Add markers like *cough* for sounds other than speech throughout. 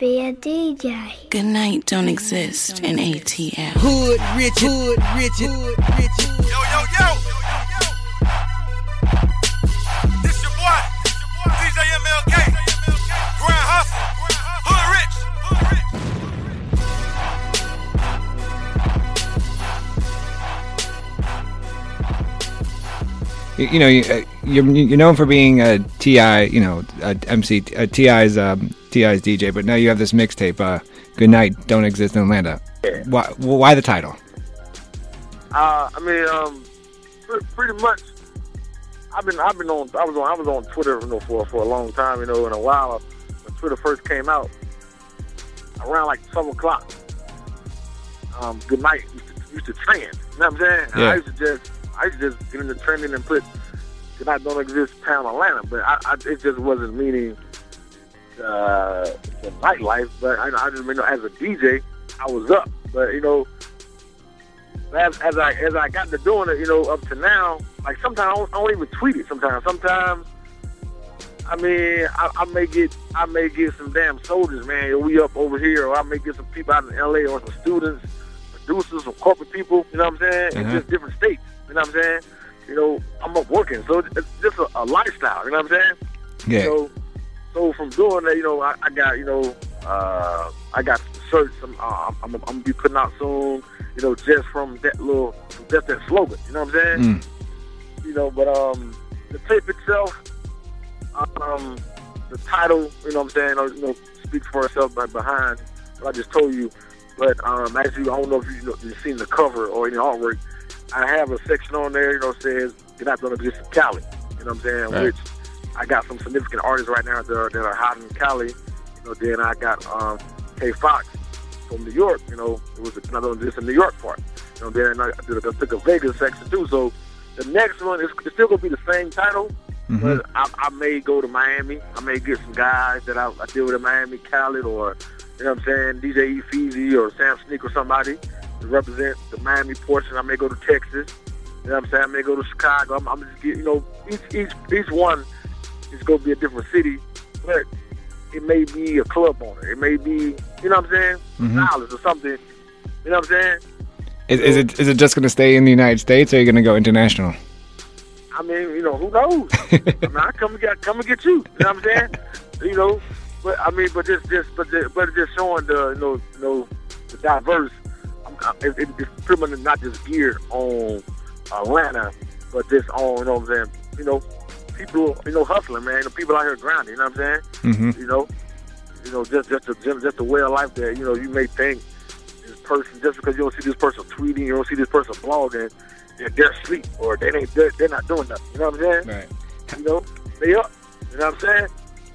Be a DJ. Good night don't exist in ATL. Hood rich, hood rich, hood rich. Yo, yo, yo. This your boy, DJ MLK. Grand Hustle. Hood rich. You, you know, you, uh, you're you're known for being a T.I., you know, a MC, a T.I.'s um, T.I.'s DJ, but now you have this mixtape. Uh, Good night, don't exist in Atlanta. Why? Why the title? Uh, I mean, um, pre- pretty much. I've been, I've been on, I was on, I was on Twitter, you know, for for a long time, you know, in a while when Twitter first came out, around like seven o'clock. Um, good night used to, used to trend. You know what I'm saying? Yeah. I used to just, I used to just get into trending and put good night don't exist pound Atlanta, but I, I it just wasn't meaning uh, the nightlife. But I, I just, you know, as a DJ, I was up, but you know as, as I as I got to doing it, you know, up to now, like sometimes I don't, I don't even tweet it. Sometimes, sometimes, I mean, I, I may get I may get some damn soldiers, man. We up over here, or I may get some people out in L.A. or some students, producers, some corporate people. You know what I'm saying? In Mhm. just different states. You know what I'm saying? You know, I'm up working, so it's just a, a lifestyle. You know what I'm saying? Yeah. So, so from doing that, you know, I, I got, you know, uh, I got shirts. I'm, uh, I'm, I'm gonna be putting out soon. You know, just from that little, just that slogan. You know what I'm saying? Mm. You know, but um, the tape itself, um, the title, you know what I'm saying, uh, you know, speaks for itself by behind what I just told you. But um, as you, I don't know if you know, you've seen the cover or any artwork. I have a section on there, you know, says "You're not gonna in Cali." You know what I'm saying? Right. Which I got some significant artists right now that are, that are hot in Cali. You know, then I got um, K Fox from New York. You know, it was another one just in New York part. You know, then I, did a, I took a Vegas section too. So the next one is it's still gonna be the same title, Mhm. but I, I may go to Miami. I may get some guys that I, I deal with in Miami, Khaled, or you know what I'm saying, DJ Easy or Sam Sneak or somebody to represent the Miami portion. I may go to Texas. You know what I'm saying? I may go to Chicago. I'm, I'm just get, you know each each each one is gonna be a different city, but it may be a club owner. It may be you know what I'm saying, mm-hmm. stylist or something. You know what I'm saying? Is, is it is it just going to stay in the United States, or are you going to go international? I mean, you know, who knows? *laughs* I mean, I come and get come and get you. You know what I'm saying? you know, but I mean, but just just but just, but just showing the you know you know the diverse. I, it, it- it's pretty much not just geared on Atlanta, but just on you know what I'm saying. You know, people you know hustling, man. The people out here grinding. You know what I'm saying? Mm-hmm. You know, you know, just just a, just, a way of life that you know you may think this person just because you don't see this person tweeting, you don't see this person blogging, that they're asleep or they ain't they're, they're not doing nothing. You know what I'm saying? Right. You know, they up. You know what I'm saying?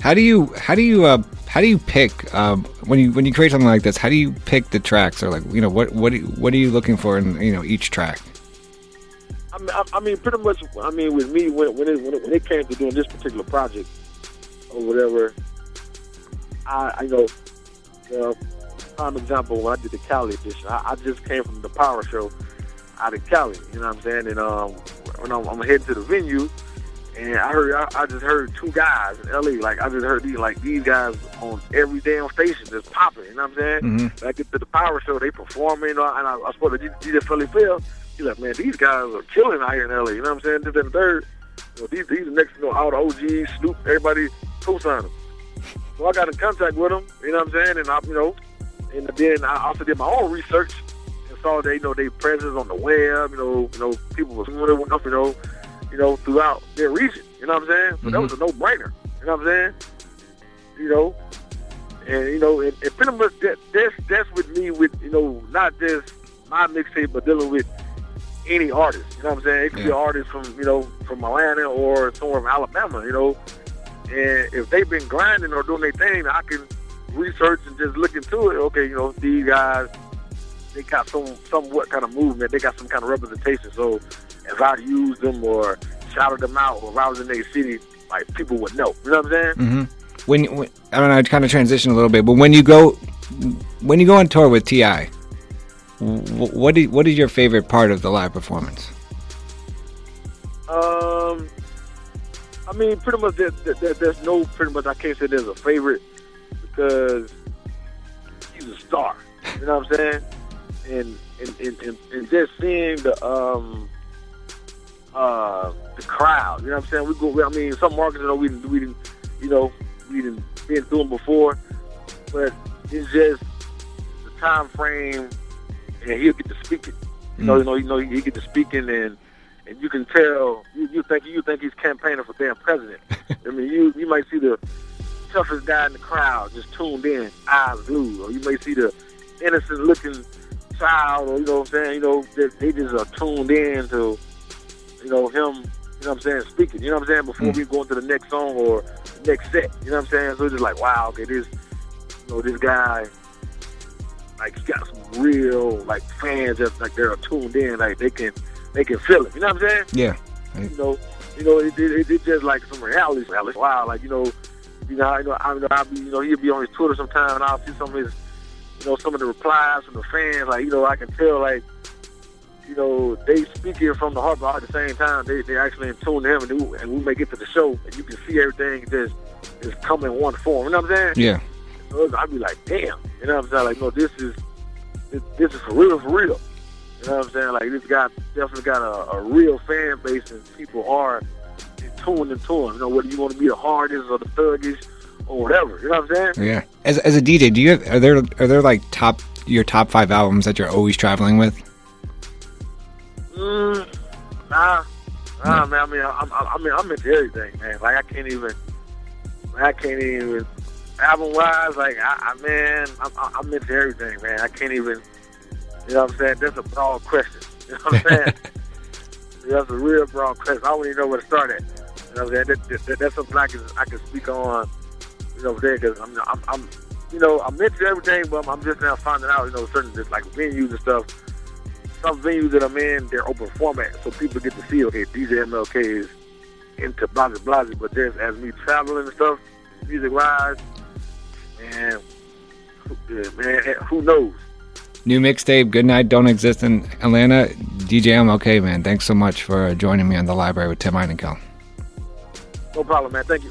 How do you how do you uh, how do you pick um, when you when you create something like this? How do you pick the tracks or like you know what what do you- what are you looking for in you know each track? I mean, I, I mean, pretty much. I mean, with me, when when it, when it when it came to doing this particular project or whatever, I, I you know, prime example when I did the Cali edition, I, I just came from the Power Show out of Cali. You know what I'm saying? And um, when I'm, I'm heading to the venue, and I heard, I, I just heard two guys in LA. Like I just heard these, like these guys on every damn station just popping. You know what I'm saying? Mhm. When I get to the Power Show, they performing, and I, and I, I spoke to DJ Philly Phil. He's like, man, these guys are killing out here in LA. You know what I'm saying? This and third. You know, these these next, you know, all the OGs, Snoop, everybody co-signed them. So I got in contact with them. You know what I'm saying? And I, you know, and then I also did my own research and saw they, you know, they presence on the web. You know, you know, people was doing up, you know, you know, throughout their region. You know what I'm saying? So that was a no-brainer. You know what I'm saying? You know, and you know, and, and pretty much that, that's that's with me with you know not just my mixtape, but dealing with any artist. You know what I'm saying? It could be an artist from you know from Atlanta or somewhere from Alabama. You know, and if they've been grinding or doing their thing, I can research and just look into it. Okay, you know these guys, they got some somewhat kind of movement. They got some kind of representation. So if I used them or shouted them out or if I was in their city, like people would know. You know what I'm saying? Mm hmm When, when I don't know, I kind of transition a little bit, but when you go when you go on tour with T.I., what is, what is your favorite part of the live performance? Um, I mean, pretty much there, there, there's no pretty much I can't say there's a favorite because he's a star. You know what I'm saying? And and, and, and, and just seeing the um uh the crowd. You know what I'm saying? We go. I mean, some markets you know we we didn't you know we didn't been through them before, but it's just the time frame, and he'll get to speaking. You know, mm. you know, you know, he get to speaking and and you can tell you, you think you think he's campaigning for damn president. *laughs* I mean, you you might see the toughest guy in the crowd just tuned in, eyes glued, or you may see the innocent looking child, or you know what I'm saying. You know, they, they just are tuned in to you know him. You know what I'm saying? Speaking. You know what I'm saying? Before mm. we go into the next song or next set. You know what I'm saying? So it's just like, wow, okay, this you know this guy. Like he got some real like fans that like they're tuned in, like they can they can feel it. You know what I'm saying? Yeah. you know, you know, it, it, it just like some reality. reality. Wow, like you know, you know, I know, I know, I'll be, you know, he'll be on his Twitter sometime, and I'll see some of his, you know, some of the replies from the fans. Like, you know, I can tell, like, you know, they speaking from the heart, but at the same time, they they actually in tune to him, and, we, and we may get to the show, and you can see everything just come in one form. You know what I'm saying? Yeah. So I'd be like, damn. You know what I'm saying? Like, no, this is this, this is for real, for real. You know what I'm saying? Like, this guy definitely got a, a real fan base, and people are in tune into him. You know, whether you want to be the hardest or the thuggish or whatever. You know what I'm saying? Yeah. As as a DJ, do you have, are there are there like top your top five albums that you're always traveling with? Mm, nah, nah, man. I mean, I'm, I'm, I mean, I'm into everything, man. Like, I can't even, I can't even, album wise, like, I, I man, I'm, I'm into everything, man. I can't even, you know what I'm saying? That's a broad question. You know what I'm saying? *laughs* That's a real broad question. I don't even know where to start at. You know what I'm saying? That, that, that, that's something I can, I can speak on, you know, there because I'm, I'm, I'm, you know, I'm into everything, but I'm, I'm just now finding out, you know, certain just like venues and stuff some venues that I'm in, they're open format, so people get to see, okay, DJ MLK is into Blase Blase, but just as me traveling and stuff, music wise, man, who- man, who knows? New mixtape, Good Night Don't Exist in Atlanta. DJ MLK, man, thanks so much for joining me on the library with Tim Einenkel. No problem, man. Thank you.